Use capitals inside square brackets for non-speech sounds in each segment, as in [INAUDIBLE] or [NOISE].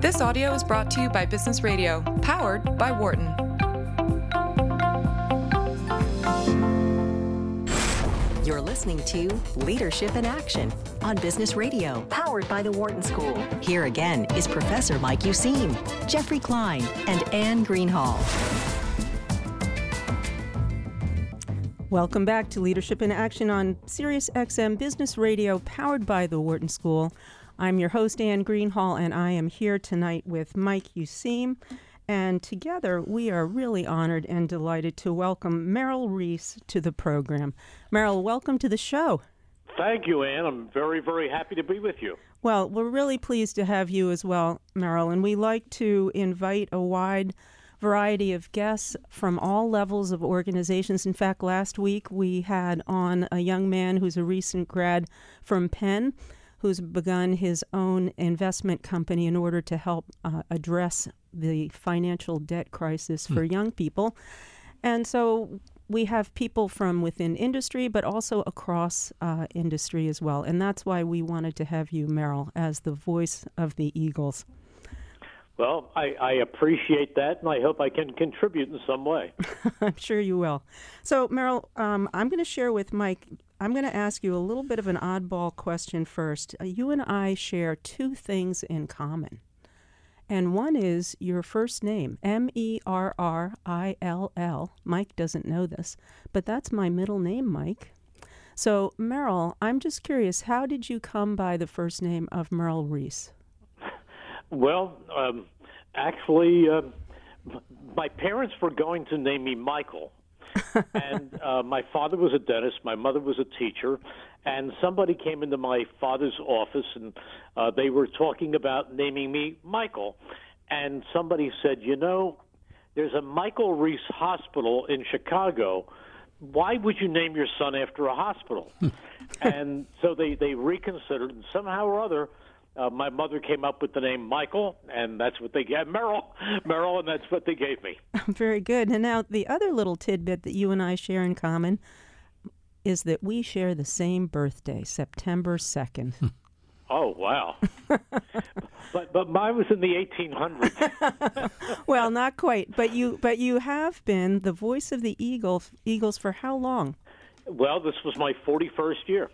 This audio is brought to you by Business Radio, powered by Wharton. You're listening to Leadership in Action on Business Radio, powered by the Wharton School. Here again is Professor Mike Useem, Jeffrey Klein, and Anne Greenhall. Welcome back to Leadership in Action on Sirius XM Business Radio, powered by the Wharton School. I'm your host, Anne Greenhall, and I am here tonight with Mike Useem. And together, we are really honored and delighted to welcome Merrill Reese to the program. Merrill, welcome to the show. Thank you, Anne. I'm very, very happy to be with you. Well, we're really pleased to have you as well, Merrill, and we like to invite a wide variety of guests from all levels of organizations. In fact, last week we had on a young man who's a recent grad from Penn who's begun his own investment company in order to help uh, address the financial debt crisis for mm. young people. And so we have people from within industry, but also across uh, industry as well. And that's why we wanted to have you, Merrill, as the voice of the Eagles. Well, I, I, appreciate that, and I hope I can contribute in some way. [LAUGHS] I'm sure you will. So, Merrill, um, I'm going to share with Mike I'm going to ask you a little bit of an oddball question first. Uh, you and I share two things in common. And one is your first name, M E R R I L L. Mike doesn't know this, but that's my middle name, Mike. So, Merrill, I'm just curious, how did you come by the first name of Merrill Reese? Well, um, actually, uh, my parents were going to name me Michael and uh, my father was a dentist, my mother was a teacher, and somebody came into my father's office and uh, they were talking about naming me Michael. And somebody said, you know, there's a Michael Reese Hospital in Chicago. Why would you name your son after a hospital? [LAUGHS] and so they, they reconsidered, and somehow or other, uh, my mother came up with the name Michael, and that's what they gave [LAUGHS] Merrill, Merrill, and that's what they gave me. [LAUGHS] Very good. And now the other little tidbit that you and I share in common is that we share the same birthday, September second. [LAUGHS] Oh wow! but but mine was in the 1800s. well, not quite, but you but you have been the voice of the Eagle Eagles for how long? Well, this was my 41st year.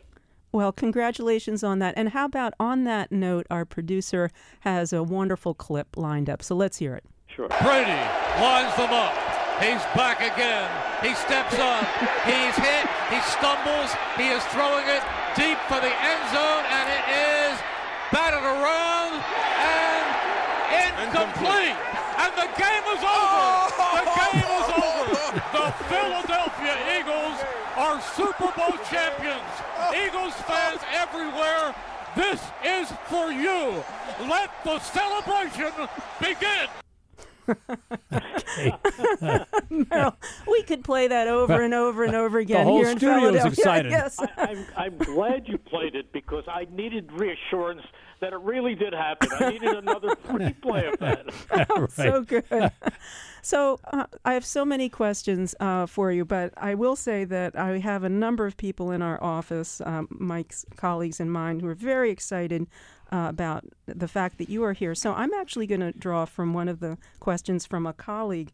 Well, congratulations on that. And how about on that note, our producer has a wonderful clip lined up. So let's hear it. Sure. Brady lines them up. He's back again. He steps up. [LAUGHS] He's hit. He stumbles. He is throwing it deep for the end zone, and it is batted around and incomplete. And the game is over. The oh. game is over. [LAUGHS] The Philadelphia Eagles are Super Bowl champions. [LAUGHS] Eagles fans everywhere, this is for you. Let the celebration begin. Merrill, [LAUGHS] we could play that over and over and over again the whole here in studio's Philadelphia. excited. Yes. I, I'm, I'm glad you played it because I needed reassurance that it really did happen. I needed another replay of that. [LAUGHS] right. [LAUGHS] So good. So uh, I have so many questions uh, for you, but I will say that I have a number of people in our office, um, Mike's colleagues and mine, who are very excited uh, about the fact that you are here. So I'm actually going to draw from one of the questions from a colleague.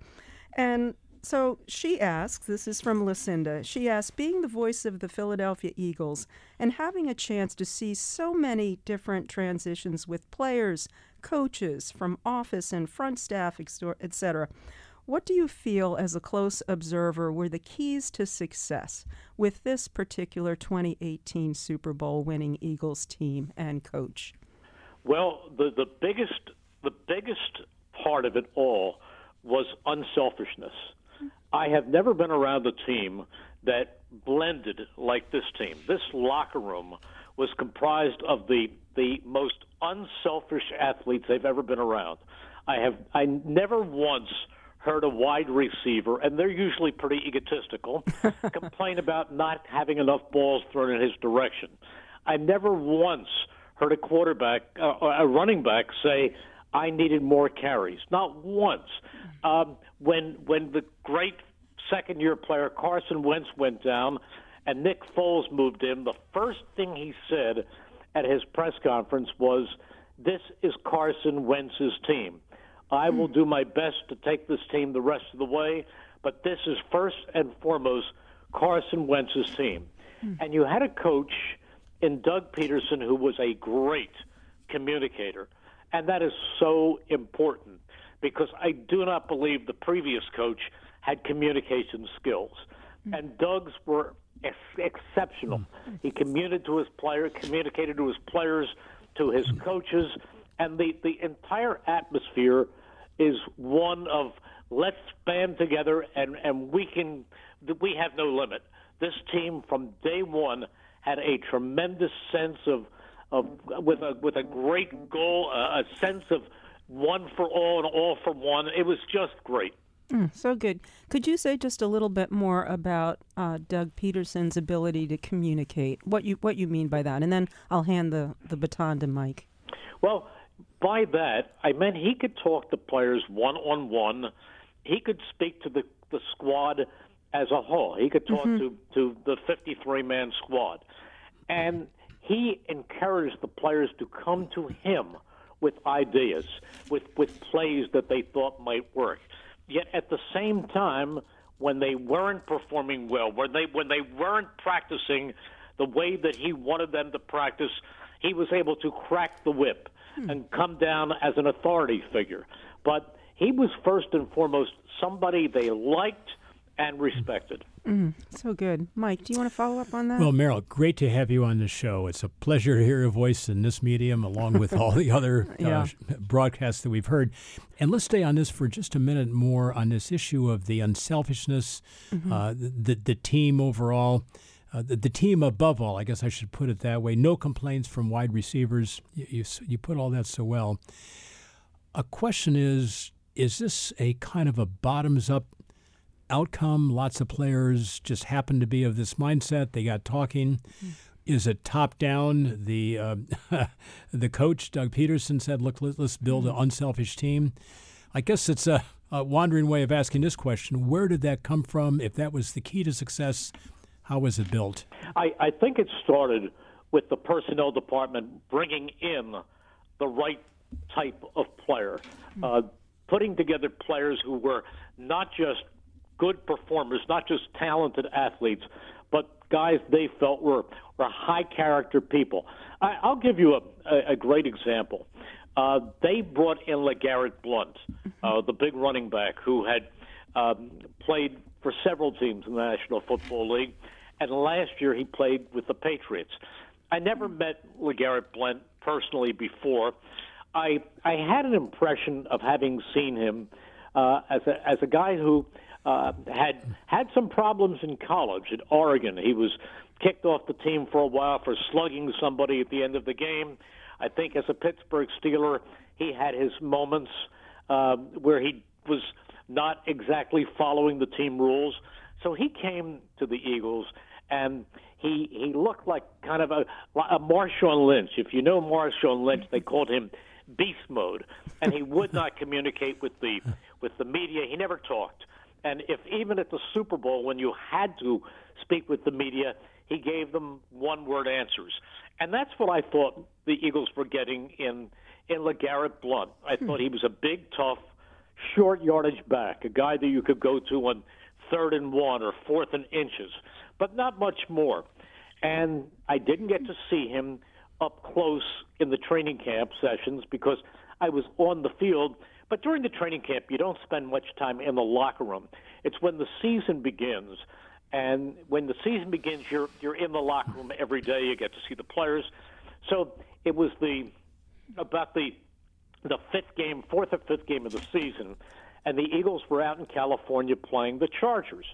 And so she asks, this is from Lucinda. She asks, being the voice of the Philadelphia Eagles and having a chance to see so many different transitions with players, coaches, from office and front staff, etc., what do you feel as a close observer were the keys to success with this particular 2018 Super Bowl winning Eagles team and coach? Well, the, the biggest the biggest part of it all was unselfishness. I have never been around a team that blended like this team. This locker room was comprised of the the most unselfish athletes they've ever been around. I have I never once heard a wide receiver, and they're usually pretty egotistical, [LAUGHS] complain about not having enough balls thrown in his direction. I never once heard a quarterback, uh, a running back, say, "I needed more carries." Not once. Um, when when the great second-year player Carson Wentz went down, and Nick Foles moved in, the first thing he said at his press conference was, this is Carson Wentz's team. I will do my best to take this team the rest of the way, but this is first and foremost Carson Wentz's team. And you had a coach in Doug Pederson, who was a great communicator. And that is so important because I do not believe the previous coach had communication skills. Hmm. And Doug's were ex- exceptional. Hmm. He communicated to his player, communicated to his players, to his hmm. coaches, and the, the entire atmosphere is one of let's band together and, and we can we have no limit. This team from day one had a tremendous sense of of with a with a great goal, a, a sense of one for all and all for one. It was just great. So good. Could you say just a little bit more about uh, Doug Pederson's ability to communicate? What you what you mean by that, and then I'll hand the, the baton to Mike. Well, by that I meant he could talk to players one on one. He could speak to the the squad as a whole. He could talk mm-hmm. to to the 53 man squad, and he encouraged the players to come to him with ideas, with with plays that they thought might work. Yet at the same time, when they weren't performing well, when they when they weren't practicing the way that he wanted them to practice, he was able to crack the whip hmm. and come down as an authority figure. But he was first and foremost somebody they liked and respected. So good, Mike. Do you want to follow up on that? Well, Merrill, great to have you on the show. It's a pleasure to hear your voice in this medium, along with all the other [LAUGHS] uh, Yeah. broadcasts that we've heard. And let's stay on this for just a minute more on this issue of the unselfishness, uh, the the team overall. Uh, the, the team above all, I guess I should put it that way. No complaints from wide receivers. You, you, you put all that so well. A question is is this a kind of a bottoms up outcome? Lots of players just happened to be of this mindset. They got talking. Is it top down? The uh, [LAUGHS] the coach Doug Pederson said, "Look, let, us build an unselfish team." I guess it's a, a wandering way of asking this question: Where did that come from? If that was the key to success, how was it built? I, I think it started with the personnel department bringing in the right type of player, uh, putting together players who were not just good performers, not just talented athletes, but guys they felt were, were high character people. I, I'll give you a, a, a great example. Uh, they brought in LeGarrette Blunt, uh, the big running back who had um, played for several teams in the National Football League, and last year he played with the Patriots. I never met LeGarrette Blunt personally before. I I had an impression of having seen him uh, as a as a guy who uh, had had some problems in college at Oregon. He was kicked off the team for a while for slugging somebody at the end of the game. I think as a Pittsburgh Steeler, he had his moments uh, where he was not exactly following the team rules. So he came to the Eagles and he he looked like kind of a, a Marshawn Lynch. If you know Marshawn Lynch, they called him beast mode, and he would not communicate with the with the media. He never talked. And if even at the Super Bowl, when you had to speak with the media, he gave them one word answers. And that's what I thought the Eagles were getting in in LeGarrette Blunt. I hmm. thought he was a big, tough, short yardage back, a guy that you could go to on third and one or fourth and inches, but not much more. And I didn't get to see him up close in the training camp sessions because I was on the field. But during the training camp, you don't spend much time in the locker room. It's when the season begins. And when the season begins, you're you're in the locker room every day. You get to see the players. So it was the about the the fifth game, fourth or fifth game of the season, and the Eagles were out in California playing the Chargers,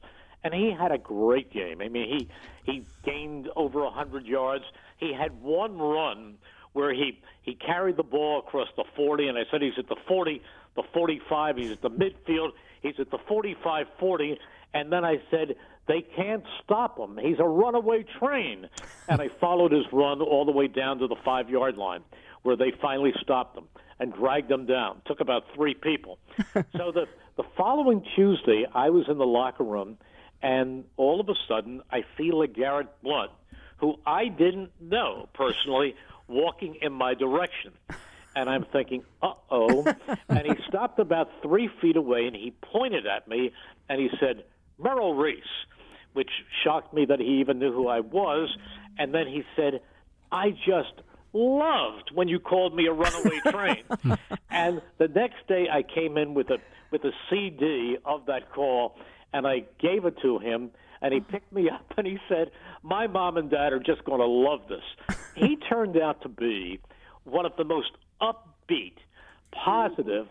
and he had a great game. I mean, he he gained over a hundred yards. He had one run where he he carried the ball across the 40, and I said he's at the 40, the 45, he's at the midfield, he's at the 45, 40, and then I said they can't stop him. He's a runaway train, and I followed his run all the way down to the five yard line, where they finally stopped him and dragged him down. Took about three people. [LAUGHS] so the the following Tuesday, I was in the locker room, and all of a sudden, I see LeGarrette Blunt, who I didn't know personally, walking in my direction. And I'm thinking, uh oh. [LAUGHS] and he stopped about three feet away and he pointed at me and he said, Merrill Reese, which shocked me that he even knew who I was. And then he said, I just loved when you called me a runaway [LAUGHS] train. and the next day I came in with a with a CD of that call and I gave it to him and he picked me up and he said, "My mom and dad are just going to love this." he turned out to be one of the most upbeat, positive,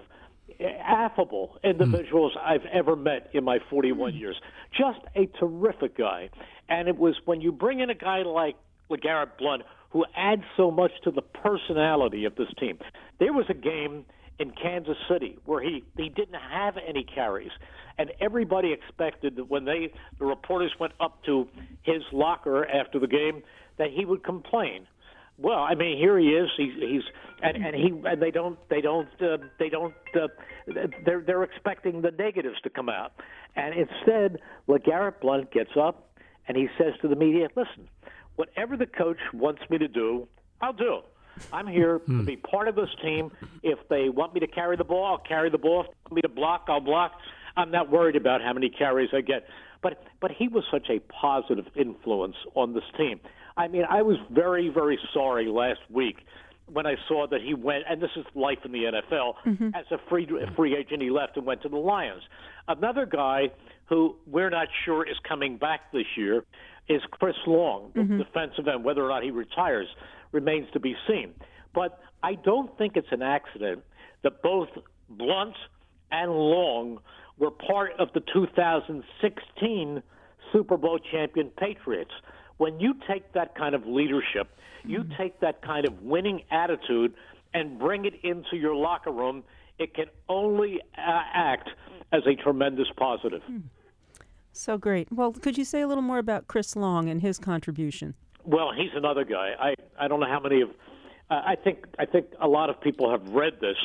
affable individuals mm. I've ever met in my 41 mm. years. Just a terrific guy. And it was when you bring in a guy like LeGarrette Blunt who adds so much to the personality of this team. There was a game in Kansas City where he he didn't have any carries, and everybody expected that when they the reporters went up to his locker after the game that he would complain. Well, I mean, here he is. He's he's and and he and they don't they don't uh, they don't uh, they're they're expecting the negatives to come out, and instead, LeGarrette Blunt gets up and he says to the media, "Listen, whatever the coach wants me to do, I'll do." I'm here to hmm. be part of this team. If they want me to carry the ball, I'll carry the ball. If they want me to block, I'll block. I'm not worried about how many carries I get. But but he was such a positive influence on this team. I mean, I was very very sorry last week when I saw that he went, and this is life in the NFL. Mm-hmm. As a free free agent, he left and went to the Lions. Another guy who we're not sure is coming back this year is Chris Long, the mm-hmm. defensive end. Whether or not he retires remains to be seen. But I don't think it's an accident that both Blunt and Long were part of the 2016 Super Bowl champion Patriots. When you take that kind of leadership, you mm-hmm. take that kind of winning attitude and bring it into your locker room, it can only uh, act as a tremendous positive. Hmm. So great. Well, could you say a little more about Chris Long and his contribution? Well, he's another guy. I I don't know how many of. Uh, I think I think a lot of people have read this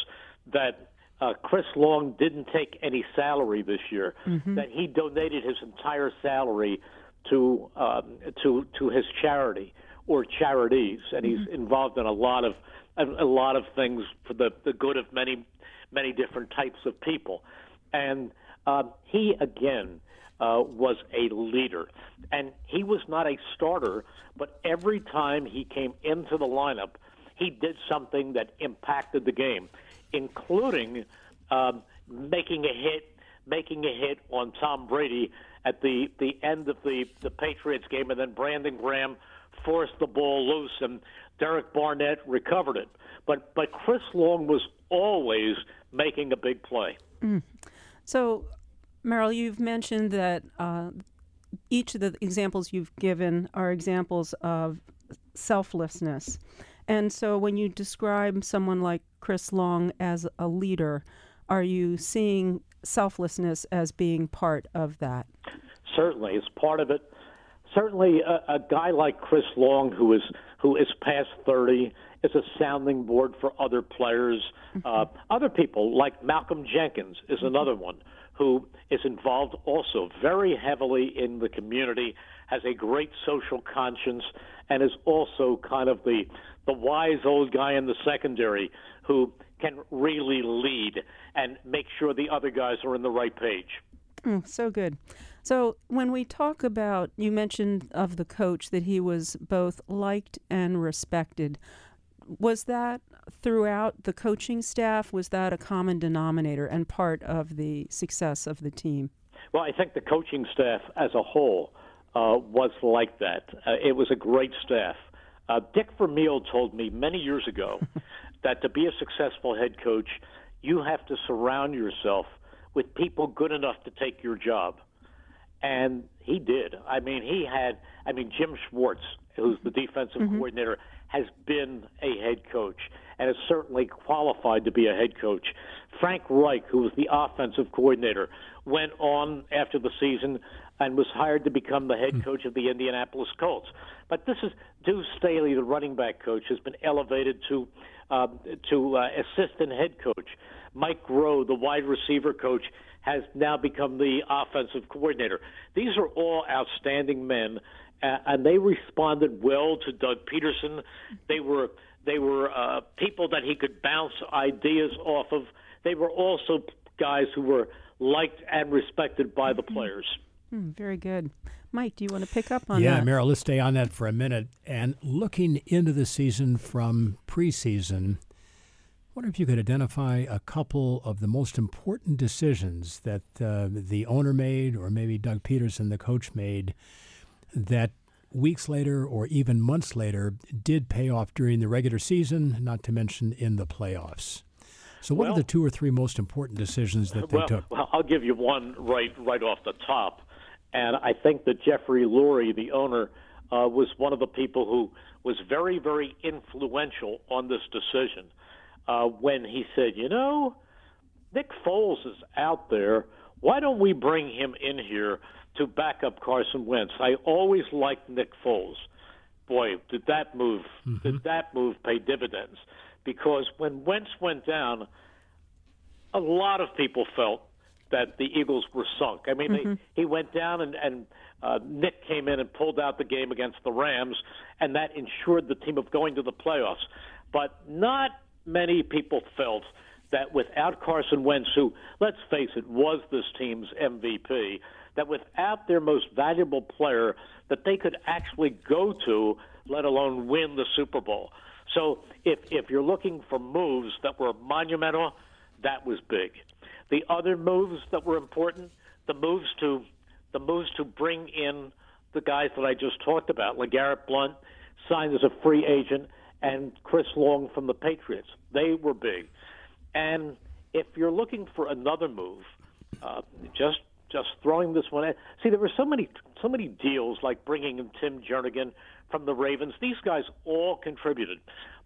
that uh, Chris Long didn't take any salary this year. Mm-hmm. That he donated his entire salary to um, to to his charity or charities, and mm-hmm. he's involved in a lot of a, a lot of things for the the good of many many different types of people, and uh, he again uh, was a leader. And he was not a starter, but every time he came into the lineup, he did something that impacted the game, including um, making a hit, making a hit on Tom Brady at the, the end of the, the Patriots game, and then Brandon Graham forced the ball loose, and Derek Barnett recovered it. But but Chris Long was always making a big play. Mm. So Merrill, you've mentioned that uh, each of the examples you've given are examples of selflessness. And so when you describe someone like Chris Long as a leader, are you seeing selflessness as being part of that? Certainly, it's part of it. Certainly, a, a guy like Chris Long, who is who is past thirty, is a sounding board for other players. Mm-hmm. Uh, other people, like Malcolm Jenkins, is another one who is involved also very heavily in the community, has a great social conscience, and is also kind of the the wise old guy in the secondary who can really lead and make sure the other guys are in the right page. Mm, so good. So when we talk about, you mentioned of the coach that he was both liked and respected. Was that throughout the coaching staff? Was that a common denominator and part of the success of the team? Well, I think the coaching staff as a whole uh, was like that. Uh, it was a great staff. Uh, Dick Vermeil told me many years ago [LAUGHS] that to be a successful head coach, you have to surround yourself with people good enough to take your job. And he did. I mean, he had, I mean, Jim Schwartz, who's the defensive mm-hmm. coordinator, has been a head coach and is certainly qualified to be a head coach. Frank Reich, who was the offensive coordinator, went on after the season and was hired to become the head hmm. coach of the Indianapolis Colts. But this is Deuce Staley, the running back coach, has been elevated to uh, to uh, assistant head coach. Mike Groh, the wide receiver coach, has now become the offensive coordinator. These are all outstanding men, uh, and they responded well to Doug Pederson. They were They were uh, people that he could bounce ideas off of. They were also guys who were liked and respected by the players. Mm, very good. Mike, do you want to pick up on yeah, that? Yeah, Merrill, let's stay on that for a minute. And looking into the season from preseason, I wonder if you could identify a couple of the most important decisions that uh, the owner made, or maybe Doug Pederson, the coach, made that weeks later or even months later did pay off during the regular season, not to mention in the playoffs. So, what well, are the two or three most important decisions that they well, took? Well, I'll give you one right right off the top, and I think that Jeffrey Lurie, the owner, uh, was one of the people who was very very influential on this decision uh, when he said, you know, Nick Foles is out there. Why don't we bring him in here to back up Carson Wentz? I always liked Nick Foles. Boy, did that move mm-hmm. did that move pay dividends? Because when Wentz went down, a lot of people felt that the Eagles were sunk. I mean, mm-hmm. they, he went down and, and uh, Nick came in and pulled out the game against the Rams, and that ensured the team of going to the playoffs. But not many people felt that without Carson Wentz, who, let's face it, was this team's MVP, that without their most valuable player, that they could actually go to, let alone win the Super Bowl. So if if you're looking for moves that were monumental, that was big. The other moves that were important, the moves to the moves to bring in the guys that I just talked about, LeGarrette Blunt signed as a free agent and Chris Long from the Patriots. They were big. And if you're looking for another move, uh, just just throwing this one in. See, there were so many so many deals like bringing in Tim Jernigan from the Ravens. These guys all contributed,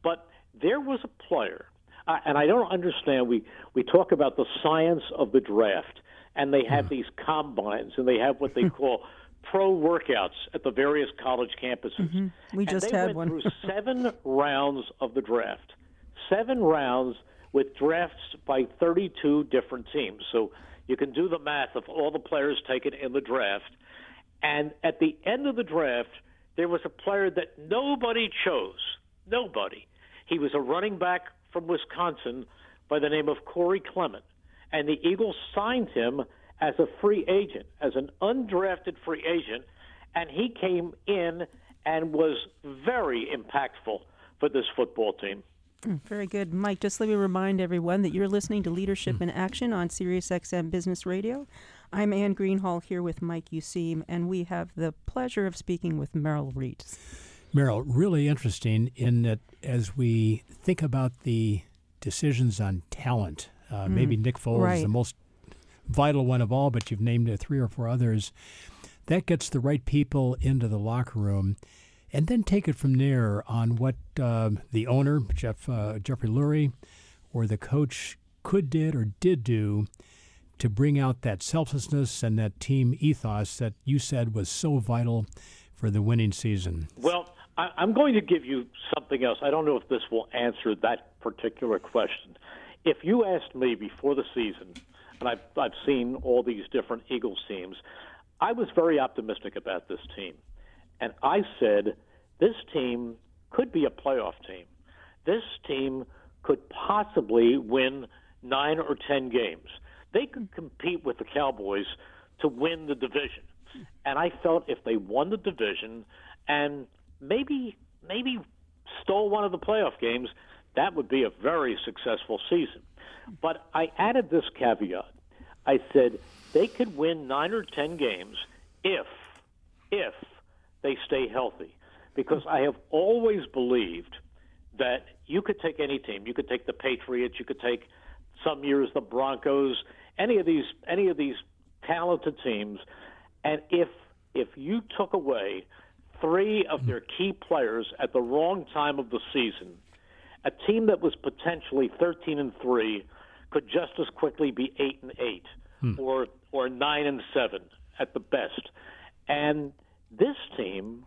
but there was a player, uh, and I don't understand. We we talk about the science of the draft, and they have mm. these combines, and they have what they [LAUGHS] call pro workouts at the various college campuses. Mm-hmm. We just had went one. through [LAUGHS] seven rounds of the draft, seven rounds with drafts by 32 different teams. So you can do the math of all the players taken in the draft. And at the end of the draft, there was a player that nobody chose. Nobody. He was a running back from Wisconsin by the name of Corey Clement. And the Eagles signed him as a free agent, as an undrafted free agent, and he came in and was very impactful for this football team. Very good. Mike, just let me remind everyone that you're listening to Leadership in Action on SiriusXM Business Radio. I'm Anne Greenhall here with Mike Useem, and we have the pleasure of speaking with Merrill Reese. Merrill, really interesting in that as we think about the decisions on talent, uh, mm, maybe Nick Foles right. is the most vital one of all, but you've named three or four others. That gets the right people into the locker room, and then take it from there on what uh, the owner, Jeff uh, Jeffrey Lurie, or the coach could did or did do to bring out that selflessness and that team ethos that you said was so vital for the winning season. Well, I'm going to give you something else. I don't know if this will answer that particular question. If you asked me before the season and I've I've seen all these different Eagles teams. I was very optimistic about this team, and I said this team could be a playoff team. This team could possibly win nine or ten games. They could compete with the Cowboys to win the division, and I felt if they won the division and maybe maybe stole one of the playoff games, that would be a very successful season. But I added this caveat. I said they could win nine or ten games if, if they stay healthy, because I have always believed that you could take any team. You could take the Patriots. You could take some years the Broncos. Any of these, any of these talented teams, and if if you took away three of their key players at the wrong time of the season, a team that was potentially 13 and 3 could just as quickly be eight and eight, hmm. or or nine and seven at the best. And this team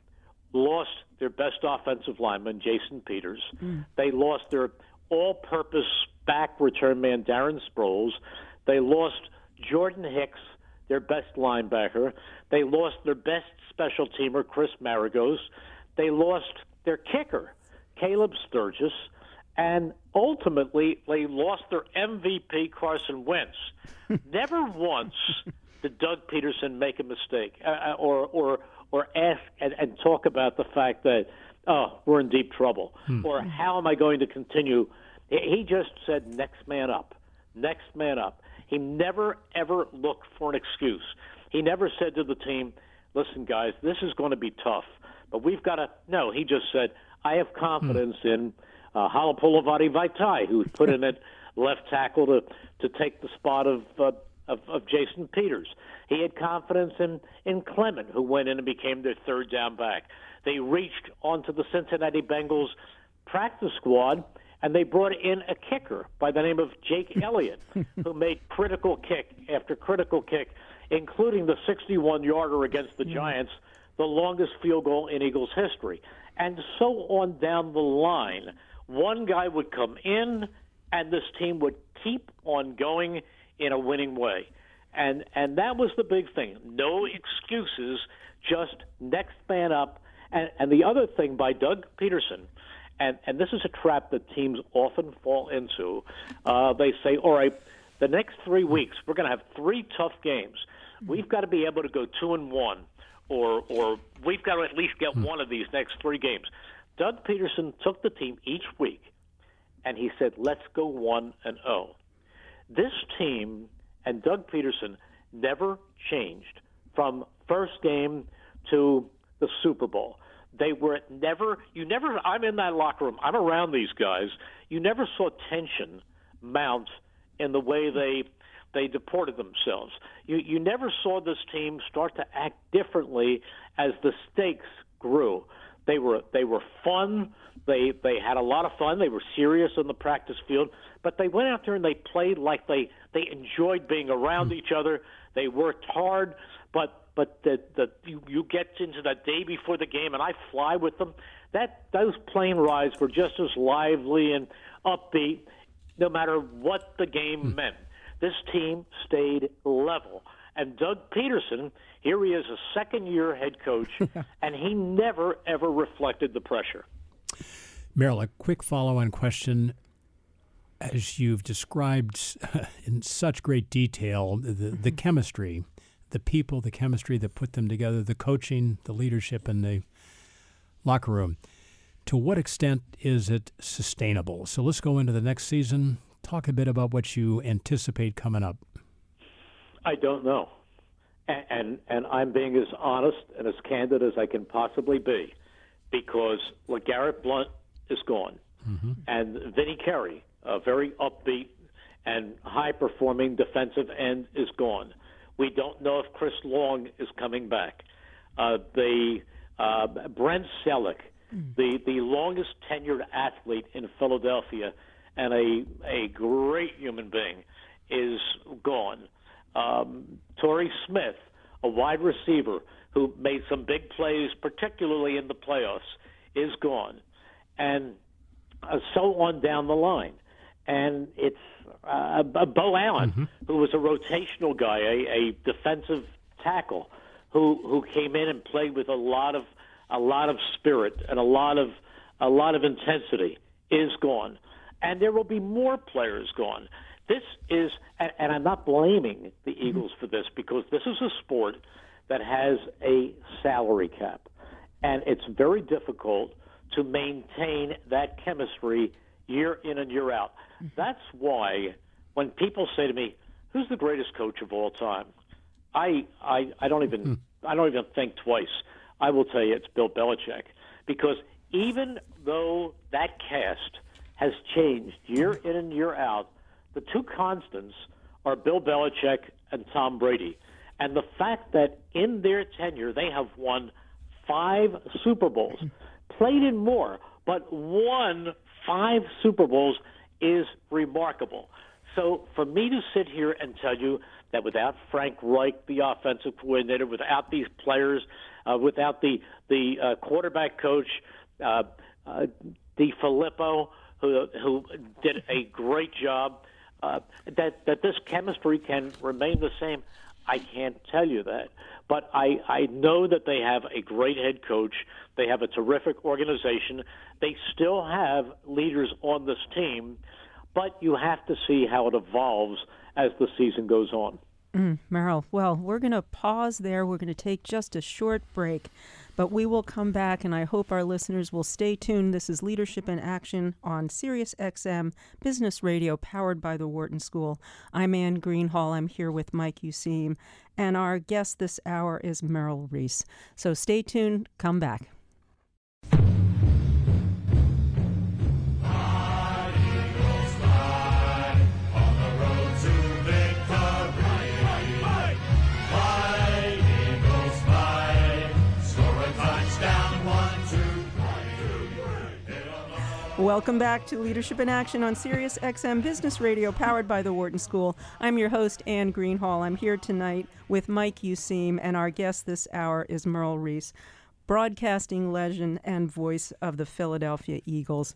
lost their best offensive lineman, Jason Peters. Hmm. They lost their all-purpose back return man, Darren Sproles. They lost Jordan Hicks, their best linebacker. They lost their best special teamer, Chris Maragos. They lost their kicker, Caleb Sturgis, and ultimately they lost their MVP Carson Wentz. [LAUGHS] Never once did Doug Pederson make a mistake uh, uh, or or or ask and, and talk about the fact that oh we're in deep trouble hmm. or how am I going to continue. He just said next man up, next man up. He never ever looked for an excuse. He never said to the team, "Listen, guys, this is going to be tough, but we've got to." No, he just said, "I have hmm. confidence in uh, Halapoulivaati Vaitai, who's [LAUGHS] put in at left tackle to to take the spot of, uh, of of Jason Peters. He had confidence in in Clement, who went in and became their third down back. They reached onto the Cincinnati Bengals practice squad." And they brought in a kicker by the name of Jake [LAUGHS] Elliott, who made critical kick after critical kick, including the 61 yarder against the Giants, the longest field goal in Eagles history. And so on down the line. One guy would come in, and this team would keep on going in a winning way. And, and that was the big thing. No excuses, just next man up. And, and the other thing by Doug Pederson and and this is a trap that teams often fall into. Uh, they say, "All right, the next three weeks we're going to have three tough games. We've got to be able to go two and one, or or we've got to at least get one of these next three games." Doug Pederson took the team each week, and he said, "Let's go one and zero." This team and Doug Pederson never changed from first game to the Super Bowl. They were never, you never, I'm in that locker room, I'm around these guys. You never saw tension mount in the way they they deported themselves. You you never saw this team start to act differently as the stakes grew. They were they were fun. They they had a lot of fun. They were serious on the practice field, but they went out there and they played like they they enjoyed being around hmm. each other. They worked hard, but but the the you, you get into the day before the game, and I fly with them. That those plane rides were just as lively and upbeat, no matter what the game hmm. meant. This team stayed level, and Doug Pederson, here he is, a second-year head coach, [LAUGHS] and he never ever reflected the pressure. Merrill, a quick follow-on question. As you've described [LAUGHS] in such great detail, the, the mm-hmm. chemistry the people, the chemistry that put them together, the coaching, the leadership in the locker room. To what extent is it sustainable? So let's go into the next season. Talk a bit about what you anticipate coming up. I don't know, and and, and I'm being as honest and as candid as I can possibly be, because LeGarrette Blunt is gone, and Vinny Curry, a very upbeat and high performing defensive end, is gone. We don't know if Chris Long is coming back. Uh, the uh, Brent Celek, the the longest tenured athlete in Philadelphia, and a a great human being, is gone. Um, Torrey Smith, a wide receiver who made some big plays, particularly in the playoffs, is gone, and uh, so on down the line. And it's uh, Beau Allen, who was a rotational guy, a, a defensive tackle, who who came in and played with a lot of a lot of spirit and a lot of a lot of intensity, is gone, and there will be more players gone. This is, and, and I'm not blaming the mm-hmm. Eagles for this because this is a sport that has a salary cap, and it's very difficult to maintain that chemistry year in and year out. Mm-hmm. That's why when people say to me, "Who's the greatest coach of all time?" I I, I don't even hmm. I don't even think twice. I will tell you it's Bill Belichick because even though that cast has changed year in and year out, the two constants are Bill Belichick and Tom Brady. And the fact that in their tenure they have won five Super Bowls, played in more, but won five Super Bowls is remarkable. So for me to sit here and tell you that without Frank Reich, the offensive coordinator, without these players, uh, without the the uh, quarterback coach, uh, uh, DeFilippo, who who did a great job, uh, that that this chemistry can remain the same. I can't tell you that. But I, I know that they have a great head coach. They have a terrific organization. They still have leaders on this team, but you have to see how it evolves as the season goes on. Mm, Merrill, well, we're going to pause there. We're going to take just a short break, but we will come back, and I hope our listeners will stay tuned. This is Leadership in Action on Sirius XM Business Radio, powered by the Wharton School. I'm Anne Greenhall. I'm here with Mike Useem, and our guest this hour is Merrill Reese. So stay tuned. Come back. Welcome back to Leadership in Action on Sirius XM Business Radio, powered by the Wharton School. I'm your host, Anne Greenhall. I'm here tonight with Mike Useem, and our guest this hour is Merle Reese, broadcasting legend and voice of the Philadelphia Eagles.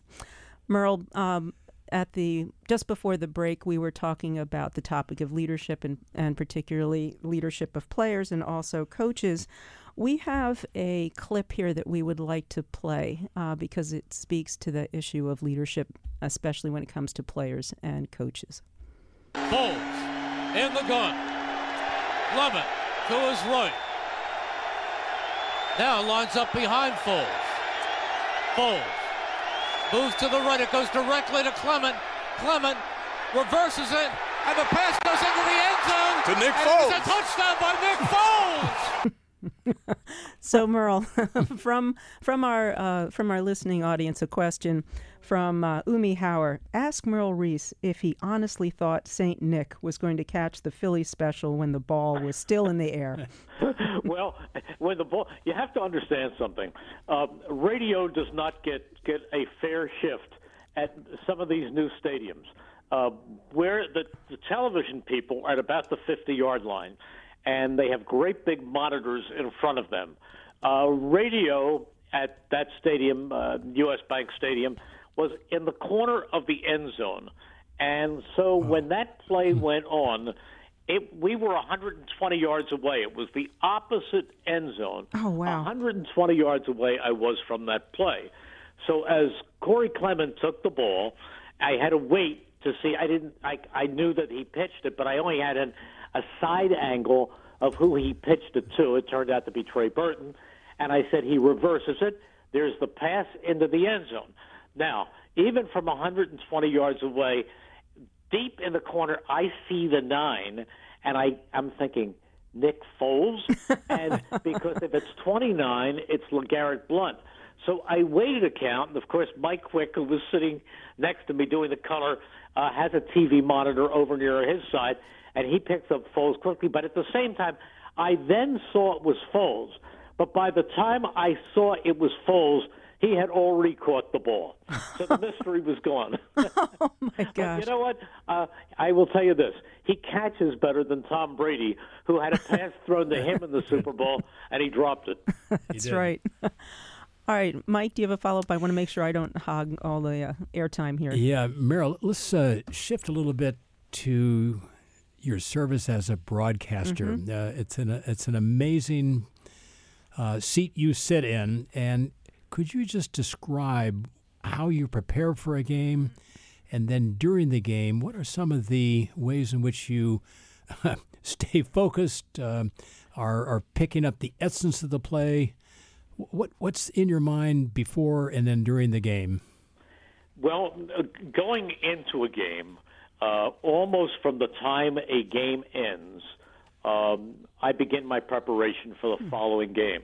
Merle, um, at the just before the break, we were talking about the topic of leadership and, and particularly leadership of players and also coaches. We have a clip here that we would like to play uh, because it speaks to the issue of leadership, especially when it comes to players and coaches. Foles in the gun. Clement to his right. Now lines up behind Foles. Foles moves to the right. It goes directly to Clement. Clement reverses it, and the pass goes into the end zone. To Nick and Foles. It's a touchdown by Nick Foles. [LAUGHS] so Merle, [LAUGHS] from from our uh, from our listening audience, a question from uh, Umi Hauer. Ask Merle Reese if he honestly thought Saint Nick was going to catch the Philly special when the ball was still in the air. [LAUGHS] well, when the ball, you have to understand something. Uh, radio does not get get a fair shift at some of these new stadiums, uh, where the, the television people are at about the 50 yard line and they have great big monitors in front of them. Uh, radio at that stadium, uh, U.S. Bank Stadium, was in the corner of the end zone, and so when that play went on. It, we were 120 yards away. It was the opposite end zone. Oh, wow. 120 yards away I was from that play. So as Corey Clement took the ball, I had to wait to see. I didn't. I I knew that he pitched it, but I only had an a side angle of who he pitched it to. It turned out to be Trey Burton. And I said, he reverses it. There's the pass into the end zone. Now, even from 120 yards away, deep in the corner, I see the nine, and I, I'm thinking, Nick Foles? [LAUGHS] and because if it's 29, it's LeGarrette Blunt. So I waited a count, and of course, Mike Quick, who was sitting next to me doing the color, uh, has a TV monitor over near his side, and he picks up Foles quickly. But at the same time, I then saw it was Foles. But by the time I saw it was Foles, he had already caught the ball. So the [LAUGHS] mystery was gone. [LAUGHS] oh my But gosh! you know what? Uh, I will tell you this: he catches better than Tom Brady, who had a pass [LAUGHS] thrown to him in the Super Bowl and he dropped it. That's right. All right, Mike, do you have a follow up? I want to make sure I don't hog all the uh, airtime here. Yeah, Merrill, let's uh, shift a little bit to your service as a broadcaster. Mm-hmm. Uh, it's an it's an amazing uh, seat you sit in, and could you just describe how you prepare for a game, and then during the game, what are some of the ways in which you [LAUGHS] stay focused, um are are picking up the essence of the play? What what's in your mind before and then during the game? Well, uh, going into a game, uh, almost from the time a game ends, um, I begin my preparation for the following game.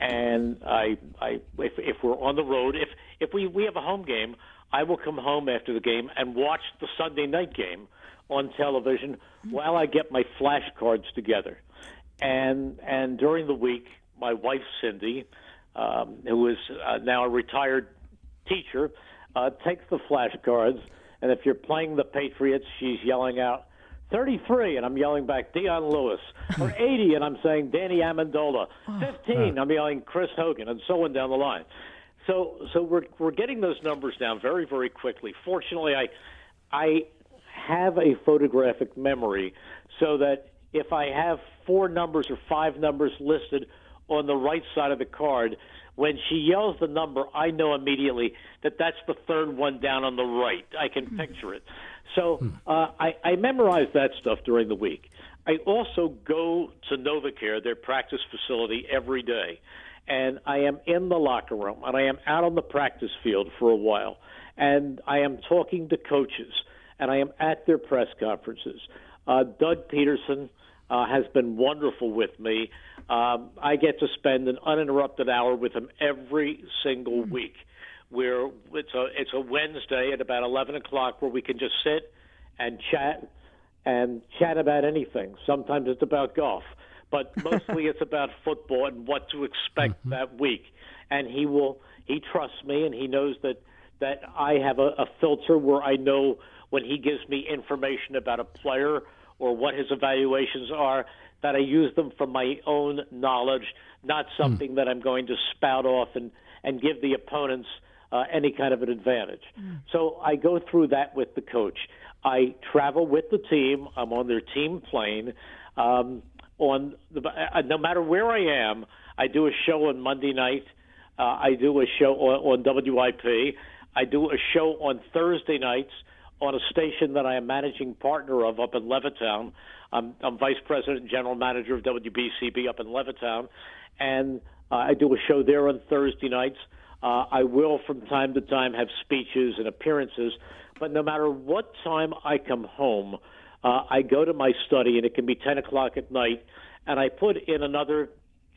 And I, I, if, if we're on the road, if if we we have a home game, I will come home after the game and watch the Sunday night game on television while I get my flashcards together. And and during the week, my wife Cindy, um, who is uh, now a retired teacher, uh, takes the flashcards, and if you're playing the Patriots, she's yelling out 33, and I'm yelling back Dion Lewis, [LAUGHS] or 80, and I'm saying Danny Amendola, 15, I'm yelling Chris Hogan, and so on down the line. So so we're we're getting those numbers down very very quickly. Fortunately, I I have a photographic memory so that if I have four numbers or five numbers listed on the right side of the card, when she yells the number, I know immediately that that's the third one down on the right. I can picture it. So uh, I, I memorize that stuff during the week. I also go to NovaCare, their practice facility, every day. And I am in the locker room and I am out on the practice field for a while. And I am talking to coaches and I am at their press conferences. Uh, Doug Pederson uh, has been wonderful with me. Um, I get to spend an uninterrupted hour with him every single week. Where it's a it's a Wednesday at about eleven o'clock where we can just sit and chat and chat about anything. Sometimes it's about golf, but [LAUGHS] mostly it's about football and what to expect that week. And he will he trusts me and he knows that that I have a, a filter where I know when he gives me information about a player or what his evaluations are that I use them from my own knowledge, not something that I'm going to spout off and and give the opponents uh, any kind of an advantage. So I go through that with the coach. I travel with the team. I'm on their team plane. Um, on the, uh, no matter where I am, I do a show on Monday night. Uh, I do a show on, on WIP. I do a show on Thursday nights on a station that I am managing partner of up in Levittown. I'm, I'm vice president and general manager of WBCB up in Levittown, and uh, I do a show there on Thursday nights. Uh, I will from time to time have speeches and appearances, but no matter what time I come home, uh, I go to my study, and it can be 10 o'clock at night, and I put in another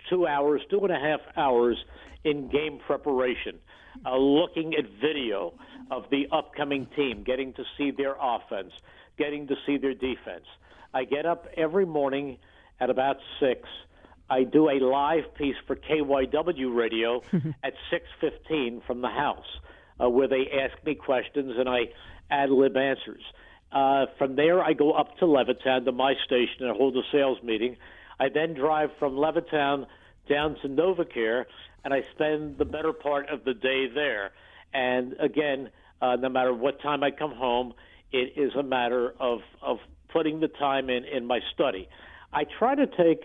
two hours, two and a half hours in game preparation, uh, looking at video of the upcoming team, getting to see their offense, getting to see their defense. I get up every morning at about six. I do a live piece for KYW radio [LAUGHS] at 6:15 from the house, uh, where they ask me questions and I ad lib answers. Uh, from there, I go up to Levittown to my station and hold a sales meeting. I then drive from Levittown down to NovaCare, and I spend the better part of the day there. And again, uh, no matter what time I come home, it is a matter of of putting the time in in my study. I try to take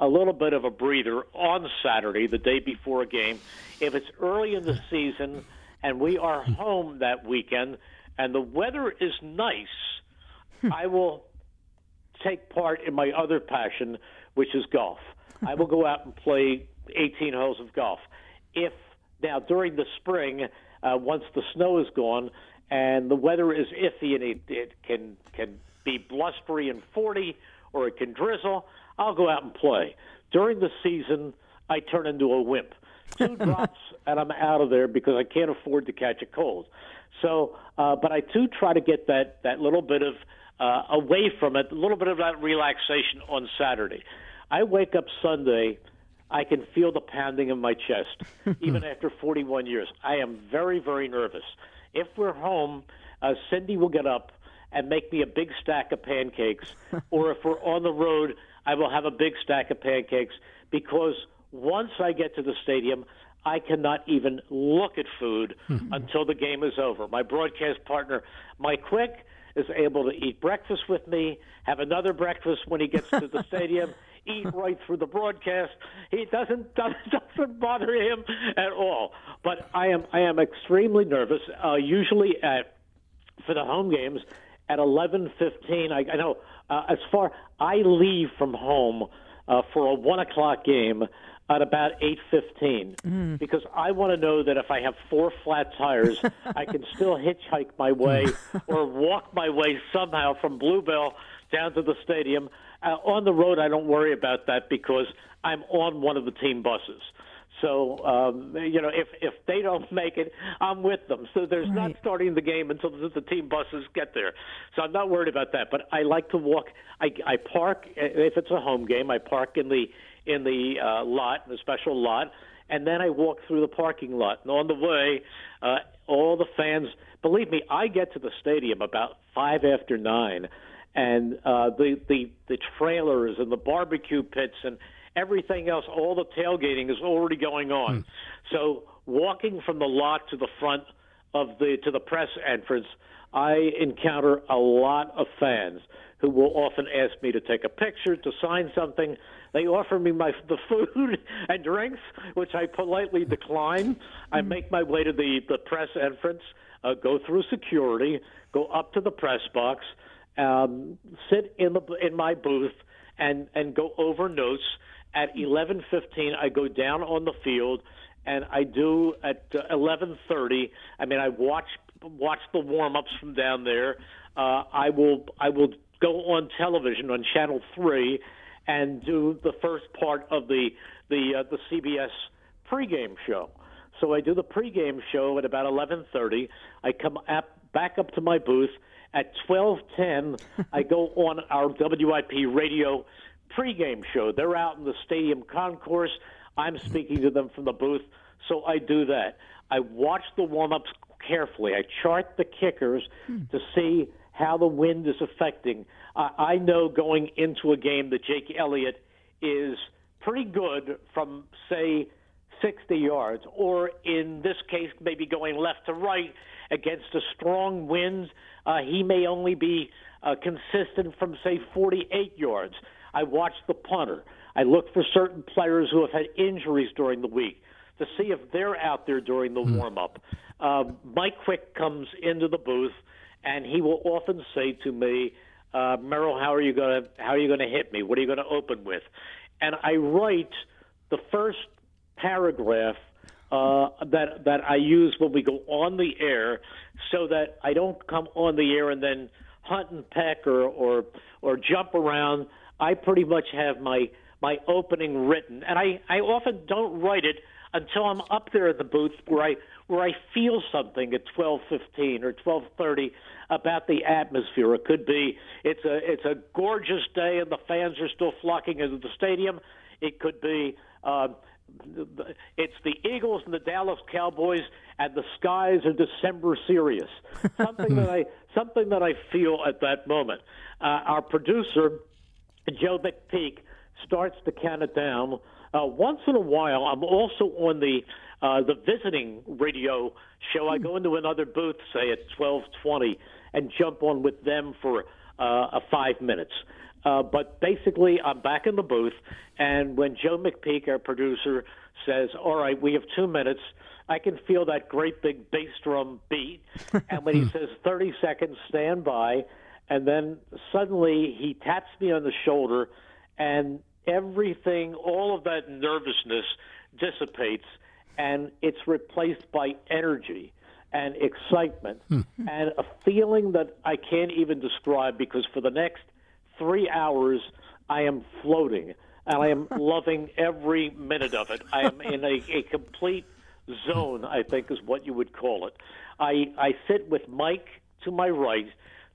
a little bit of a breather on Saturday, the day before a game. If it's early in the [LAUGHS] season and we are home that weekend and the weather is nice, I will take part in my other passion, which is golf. I will go out and play 18 holes of golf. If now during the spring, uh, once the snow is gone and the weather is iffy and it, it can can be blustery and 40 or it can drizzle, I'll go out and play. During the season, I turn into a wimp. Two [LAUGHS] drops and I'm out of there because I can't afford to catch a cold. So, uh, but I do try to get that that little bit of uh, away from it, a little bit of that relaxation on Saturday. I wake up Sunday, I can feel the pounding in my chest, [LAUGHS] even after 41 years. I am very, very nervous. If we're home, uh, Cindy will get up and make me a big stack of pancakes, [LAUGHS] or if we're on the road, I will have a big stack of pancakes because once I get to the stadium, I cannot even look at food [LAUGHS] until the game is over. My broadcast partner, Mike Quick, is able to eat breakfast with me, have another breakfast when he gets to the stadium, eat right through the broadcast. He doesn't [LAUGHS] doesn't, bother him at all. But I am I am extremely nervous. Uh, usually at for the home games at 11:15. I, I know uh, as far I leave from home uh, for a one o'clock game at about 8:15 because I want to know that if I have four flat tires, [LAUGHS] I can still hitchhike my way or walk my way somehow from Bluebell down to the stadium. Uh, on the road, I don't worry about that because I'm on one of the team buses. So um, you know, if if they don't [LAUGHS] make it, I'm with them. So there's not starting the game until the, the team buses get there. So I'm not worried about that. But I like to walk. I, I park if it's a home game. I park in the in the uh, lot, in the special lot, and then I walk through the parking lot. And on the way, uh, all the fans. Believe me, I get to the stadium about five after nine, and uh, the the the trailers and the barbecue pits and everything else, all the tailgating is already going on. So walking from the lot to the front of the to the press entrance, I encounter a lot of fans who will often ask me to take a picture, to sign something. They offer me my the food [LAUGHS] and drinks, which I politely decline. I make my way to the the press entrance, uh, go through security, go up to the press box, um, sit in the in my booth, and and go over notes. At 11:15, I go down on the field, and I do at 11:30. I mean, I watch watch the warm-ups from down there. Uh, I will I will go on television on Channel Three and do the first part of the the uh, the CBS pregame show. So I do the pregame show at about 11:30. I come up, back up to my booth at 12:10. I go on our WIP radio pregame show. They're out in the stadium concourse. I'm speaking to them from the booth, so I do that. I watch the warm-ups carefully. I chart the kickers to see how the wind is affecting. Uh, I know going into a game that Jake Elliott is pretty good from, say, 60 yards, or in this case, maybe going left to right against a strong wind. Uh, he may only be uh, consistent from, say, 48 yards. I watch the punter. I look for certain players who have had injuries during the week to see if they're out there during the warm up. Uh, Mike Quick comes into the booth, and he will often say to me, uh, "Merrill, how are you going to how are you going to hit me? What are you going to open with?" And I write the first paragraph uh, that that I use when we go on the air, so that I don't come on the air and then hunt and peck or or or jump around. I pretty much have my my opening written, and I I often don't write it until I'm up there in the booth where I where I feel something at 12:15 or 12:30 about the atmosphere. It could be it's a it's a gorgeous day and the fans are still flocking into the stadium. It could be uh, it's the Eagles and the Dallas Cowboys and the skies are December serious. [LAUGHS] Something that I something that I feel at that moment. Uh, our producer Joe McPeak starts to count it down. Uh, once in a while, I'm also on the uh, the visiting radio show. I go into another booth, say at 12:20, and jump on with them for uh, a five minutes. Uh, but basically, I'm back in the booth, and when Joe McPeak, our producer, says, "All right, we have two minutes," I can feel that great big bass drum beat, [LAUGHS] and when he says 30 seconds, stand by, and then suddenly he taps me on the shoulder, and everything, all of that nervousness dissipates, and it's replaced by energy and excitement and a feeling that I can't even describe because for the next three hours I am floating and I am [LAUGHS] loving every minute of it. I am in a, a complete zone, I think is what you would call it. I, I sit with Mike to my right.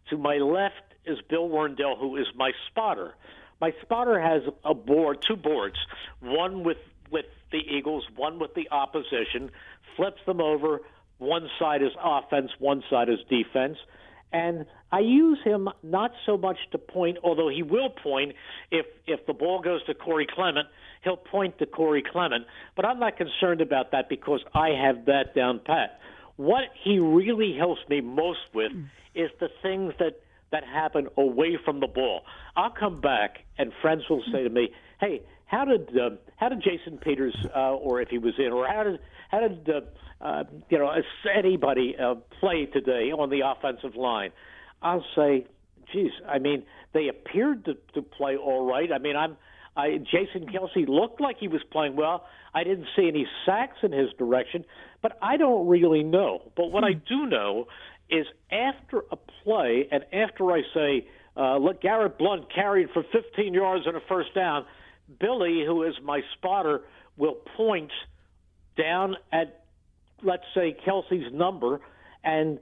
To my left is Bill Warndell, who is my spotter. My spotter has a board, two boards, one with with the Eagles, one with the opposition. Flips them over. One side is offense, one side is defense. And I use him not so much to point, although he will point if if the ball goes to Corey Clement, he'll point to Corey Clement. But I'm not concerned about that because I have that down pat. What he really helps me most with is the things that that happen away from the ball. I'll come back and friends will say to me, "Hey, how did uh, how did Jason Peters, uh, or if he was in, or how did how did uh, uh, you know anybody uh, play today on the offensive line?" I'll say, "Geez, I mean, they appeared to, to play all right. I mean, I'm." I, Jason Kelce looked like he was playing well. I didn't see any sacks in his direction, but I don't really know. But what I do know is after a play and after I say, uh, look, Garrett Blount carried for 15 yards and a first down, Billy, who is my spotter, will point down at, let's say, Kelce's number, and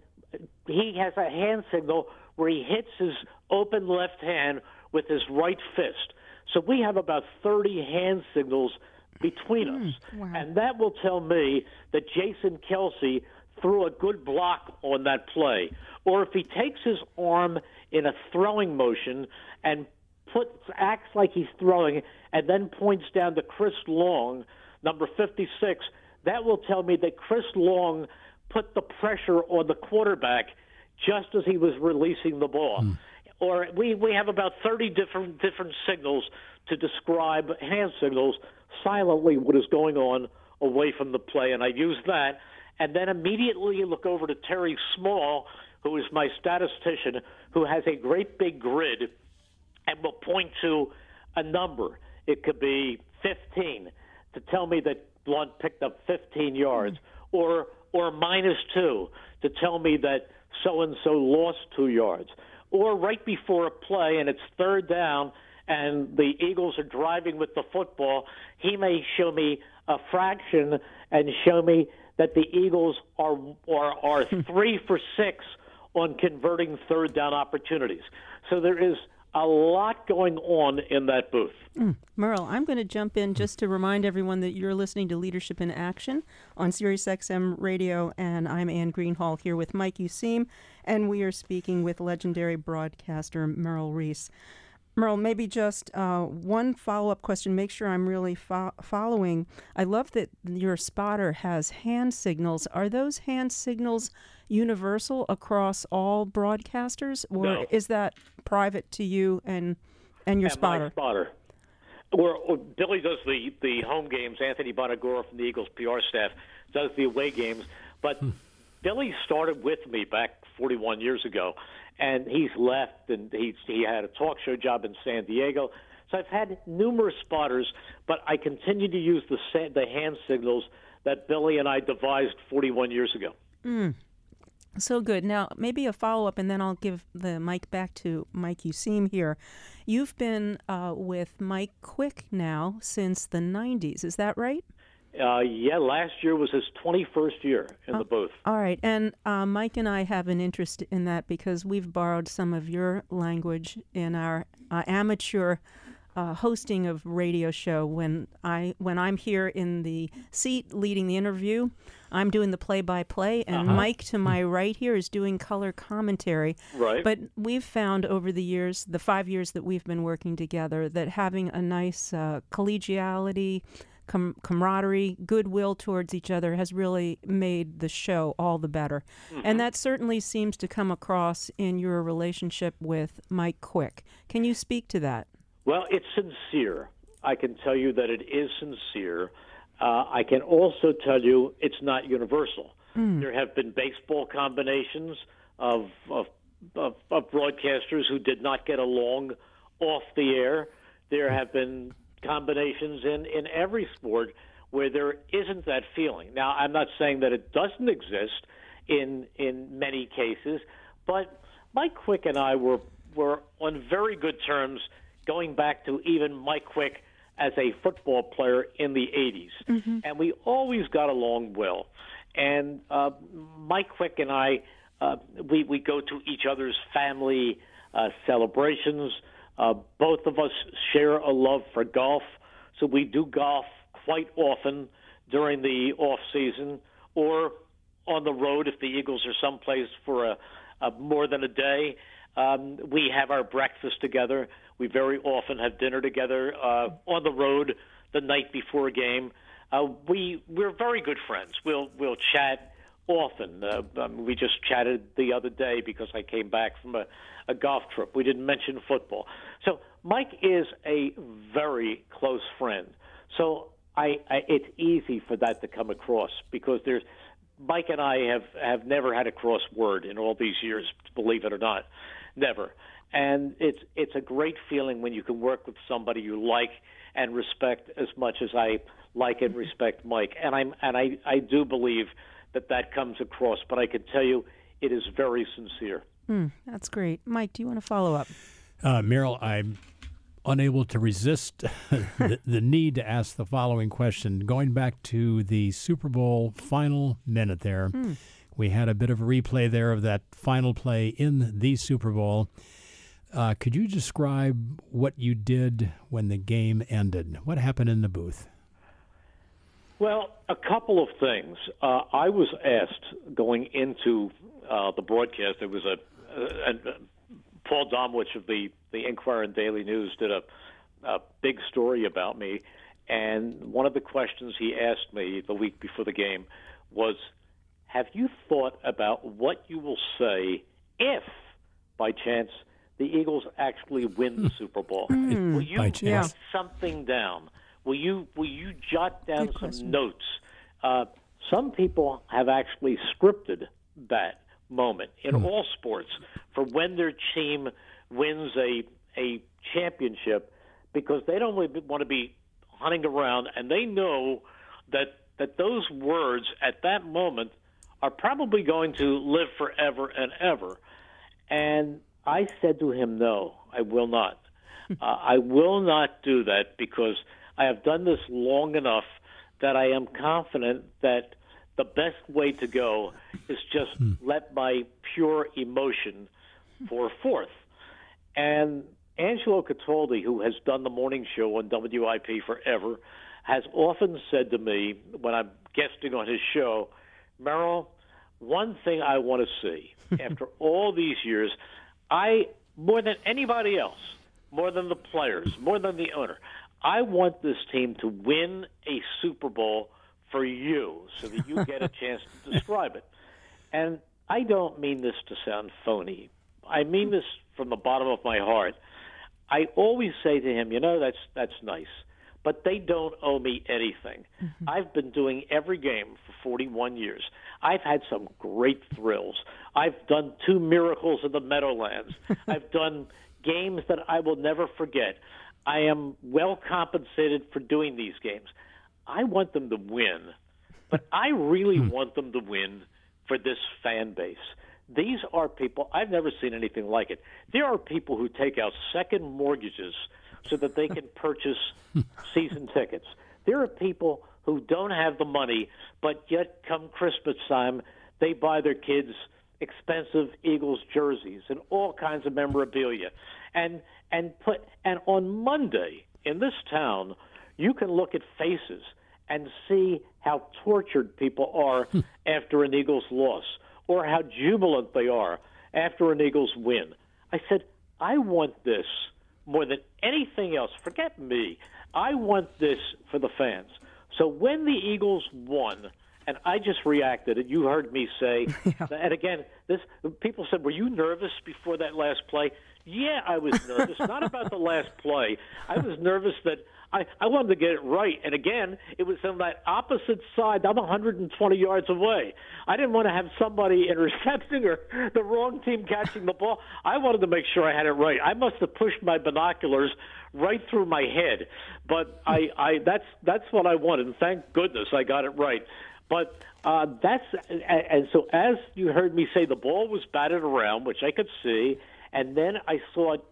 he has a hand signal where he hits his open left hand with his right fist. So we have about 30 hand signals between hmm. us. And that will tell me that Jason Kelce threw a good block on that play. Or if he takes his arm in a throwing motion and puts acts like he's throwing and then points down to Chris Long, number 56, that will tell me that Chris Long put the pressure on the quarterback just as he was releasing the ball. Mm. Or we, we have about 30 different different signals to describe hand signals silently what is going on away from the play, and I use that, and then immediately look over to Terry Small, who is my statistician, who has a great big grid, and will point to a number. It could be 15 to tell me that Blount picked up 15 yards, or or minus two to tell me that so and so lost two yards, or right before a play and it's third down and the Eagles are driving with the football, he may show me a fraction and show me that the Eagles are are, are [LAUGHS] three for six on converting third down opportunities. So there is a lot going on in that booth. Mm. Merrill, I'm going to jump in just to remind everyone that you're listening to Leadership in Action on SiriusXM Radio, and I'm Anne Greenhall here with Mike Useem, and we are speaking with legendary broadcaster Merrill Reese. Merrill, maybe just uh, one follow up question. Make sure I'm really fo- following. I love that your spotter has hand signals. Are those hand signals universal across all broadcasters, or no. is that private to you and and your and spotter? My spotter. Or, or, Billy does the the home games. Anthony Bonagura from the Eagles PR staff does the away games. But hmm. Billy started with me back 41 years ago, and he's left, and he's he had a talk show job in San Diego. So I've had numerous spotters, but I continue to use the the hand signals that Billy and I devised 41 years ago. Mm. So good. Now, maybe a follow up, and then I'll give the mic back to Mike Useem here. You've been uh, with Mike Quick now since the 90s. Is that right? Uh, yeah, last year was his 21st year in the booth. All right. And uh, Mike and I have an interest in that because we've borrowed some of your language in our uh, amateur uh, hosting of radio show when I when I'm here in the seat leading the interview, I'm doing the play by play, and uh-huh. Mike to my right here is doing color commentary. Right. But we've found over the years, the five years that we've been working together, that having a nice uh, collegiality. Com- camaraderie, goodwill towards each other has really made the show all the better. Mm-hmm. And that certainly seems to come across in your relationship with Mike Quick. Can you speak to that? Well, it's sincere. I can tell you that it is sincere. Uh, I can also tell you it's not universal. Mm. There have been baseball combinations of, of, of, of broadcasters who did not get along off the air. There have been combinations in, in every sport where there isn't that feeling. Now, I'm not saying that it doesn't exist in in many cases, but Mike Quick and I were were on very good terms going back to even Mike Quick as a football player in the 80s. Mm-hmm. And we always got along well. And uh, Mike Quick and I, uh, we, we go to each other's family uh, celebrations. Uh, both of us share a love for golf, so we do golf quite often during the off season or on the road if the Eagles are someplace for a, a more than a day. Um, we have our breakfast together. We very often have dinner together uh, on the road the night before a game. Uh, we we're very good friends. We'll we'll chat often. Uh, um, we just chatted the other day because I came back from a, a golf trip. We didn't mention football. So Mike is a very close friend. So I, I it's easy for that to come across because there's Mike and I have have never had a cross word in all these years, believe it or not, never and it's it's a great feeling when you can work with somebody you like and respect as much as I like and respect Mike. And I'm and I I do believe that that comes across. But I can tell you, it is very sincere. Mm, that's great, Mike. Do you want to follow up? Uh, Merrill, I'm unable to resist [LAUGHS] the, the, need to ask the following question. Going back to the Super Bowl final minute there, mm. we had a bit of a replay there of that final play in the Super Bowl. Uh, could you describe what you did when the game ended? What happened in the booth? Well, a couple of things. Uh, I was asked going into uh, the broadcast. There was a, a, a Paul Domowitch of the the Inquirer and Daily News did a, a big story about me, and one of the questions he asked me the week before the game was, have you thought about what you will say if, by chance, the Eagles actually win the Super Bowl? Will you By write something down? Will you will you jot down Good some question. notes? Uh, some people have actually scripted that moment in all sports for when their team wins a a championship because they don't really want to be hunting around and they know that that those words at that moment are probably going to live forever and ever. And I said to him, No, I will not. [LAUGHS] uh, I will not do that because I have done this long enough that I am confident that the best way to go is just hmm. let my pure emotion pour forth. And Angelo Cataldi, who has done the morning show on WIP forever, has often said to me when I'm guesting on his show, Merrill, one thing I want to see [LAUGHS] after all these years, I more than anybody else, more than the players, more than the owner, I want this team to win a Super Bowl for you so that you get a [LAUGHS] chance to describe it. And I don't mean this to sound phony. I mean this from the bottom of my heart. I always say to him, you know, that's that's nice, but they don't owe me anything. Mm-hmm. I've been doing every game for 41 years. I've had some great thrills. I've done two miracles in the Meadowlands. [LAUGHS] I've done games that I will never forget. I am well compensated for doing these games. I want them to win, but I really hmm. want them to win for this fan base. These are people, I've never seen anything like it. There are people who take out second mortgages so that they can [LAUGHS] purchase season tickets. There are people who don't have the money, but yet come Christmas time, they buy their kids expensive Eagles jerseys and all kinds of memorabilia. And and put and on Monday in this town, you can look at faces and see how tortured people are hmm. after an Eagles loss or how jubilant they are after an Eagles win. I said, I want this more than anything else. Forget me. I want this for the fans. So when the Eagles won, and I just reacted, and you heard me say, [LAUGHS] and again, this people said, "Were you nervous before that last play?" Yeah, I was nervous. [LAUGHS] Not about the last play. I was nervous that I, I wanted to get it right. And again, it was on that opposite side. I'm 120 yards away. I didn't want to have somebody intercepting or the wrong team catching the ball. I wanted to make sure I had it right. I must have pushed my binoculars right through my head. But I, I that's that's what I wanted. And thank goodness I got it right. But uh, that's and, and so as you heard me say, the ball was batted around, which I could see, and then I saw it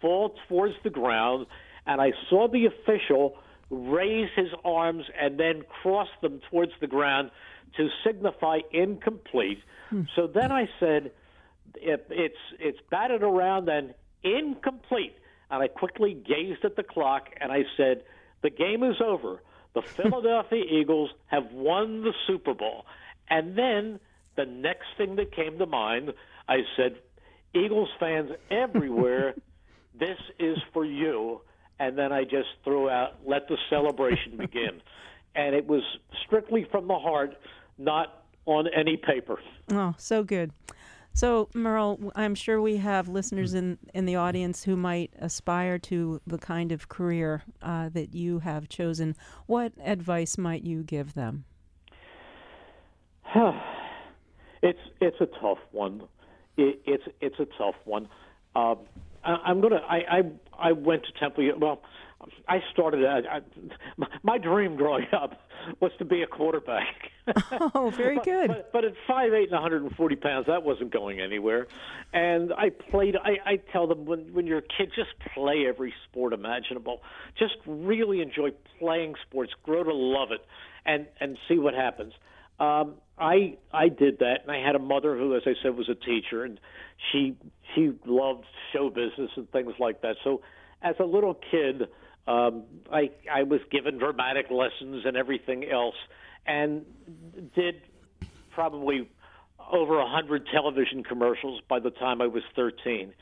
fall towards the ground, and I saw the official raise his arms and then cross them towards the ground to signify incomplete. Hmm. So then I said, it, "It's it's batted around and incomplete." And I quickly gazed at the clock and I said, "The game is over. The [LAUGHS] Philadelphia Eagles have won the Super Bowl." And then the next thing that came to mind, I said, "Eagles fans everywhere, [LAUGHS] this is for you." And then I just threw out, "Let the celebration begin." [LAUGHS] and it was strictly from the heart, not on any paper. Oh, so good. So, Merrill, I'm sure we have listeners in, in the audience who might aspire to the kind of career uh, that you have chosen. What advice might you give them? [SIGHS] It's it's a tough one. It, it's it's a tough one. Um, I, I'm gonna. I, I I went to Temple. Well, I started. I, I, my, dream growing [LAUGHS] up was to be a quarterback. [LAUGHS] Oh, very good. But, but at five eight and 140 pounds, that wasn't going anywhere. And I played. I, I tell them when when you're a kid, just play every sport imaginable. Just really enjoy playing sports. Grow to love it, and and see what happens. Um, I I did that, and I had a mother who, as I said, was a teacher, and she she loved show business and things like that. So, as a little kid, um, I I was given dramatic lessons and everything else, and did probably over a hundred television commercials by the time I was 13.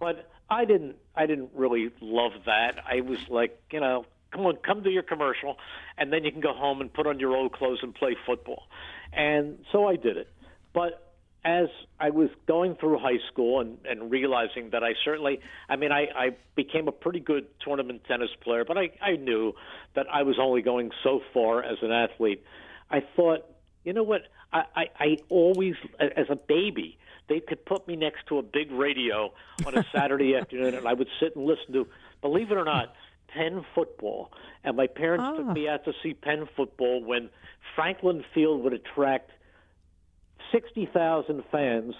But I didn't I didn't really love that. I was like, you know, come on, come to your commercial, and then you can go home and put on your old clothes and play football. And so I did it. but as I was going through high school and, and realizing that I certainly, I mean, I, I became a pretty good tournament tennis player, but I, I knew that I was only going so far as an athlete. I thought, you know what? I, I, I always, as a baby, they could put me next to a big radio on a Saturday [LAUGHS] afternoon, and I would sit and listen to, believe it or not, Penn football. And my parents Ah. took me out to see Penn football when Franklin Field would attract 60,000 fans,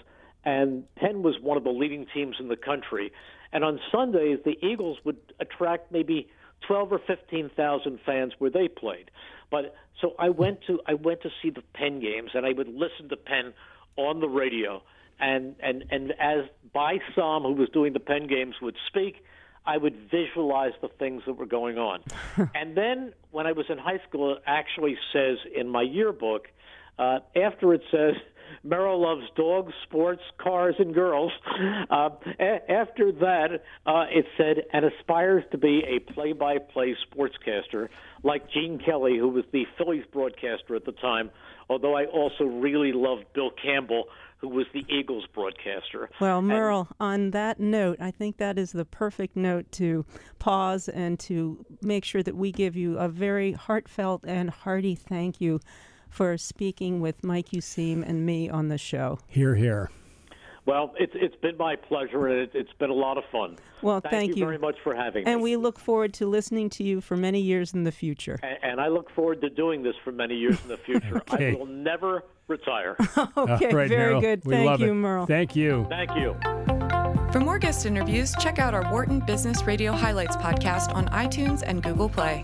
and Penn was one of the leading teams in the country. And on Sundays, the Eagles would attract maybe 12 or 15,000 fans where they played. But so I went to I went to see the Penn games, and I would listen to Penn on the radio. And and and as By Saam, who was doing the Penn games, would speak, I would visualize the things that were going on. [LAUGHS] and then when I was in high school, it actually says in my yearbook, uh, after it says, [LAUGHS] Merrill loves dogs, sports, cars, and girls. [LAUGHS] Uh, a- after that, uh, it said, and aspires to be a play by play sportscaster like Gene Kelly, who was the Phillies broadcaster at the time, although I also really loved Bill Campbell, who was the Eagles broadcaster. Well, And- Merrill, on that note, I think that is the perfect note to pause and to make sure that we give you a very heartfelt and hearty thank you for speaking with Mike Useem and me on the show. Here, here. Well, it's it's been my pleasure, and it, it's been a lot of fun. Well, thank, thank you you. very much for having me. And we look forward to listening to you for many years in the future. and, and I look forward to doing this for many years in the future. Okay. I will never retire. [LAUGHS] Okay, All right, very Merrill. good. We Thank you, it. Merrill. Thank you. Thank you. For more guest interviews, check out our Wharton Business Radio Highlights podcast on iTunes and Google Play.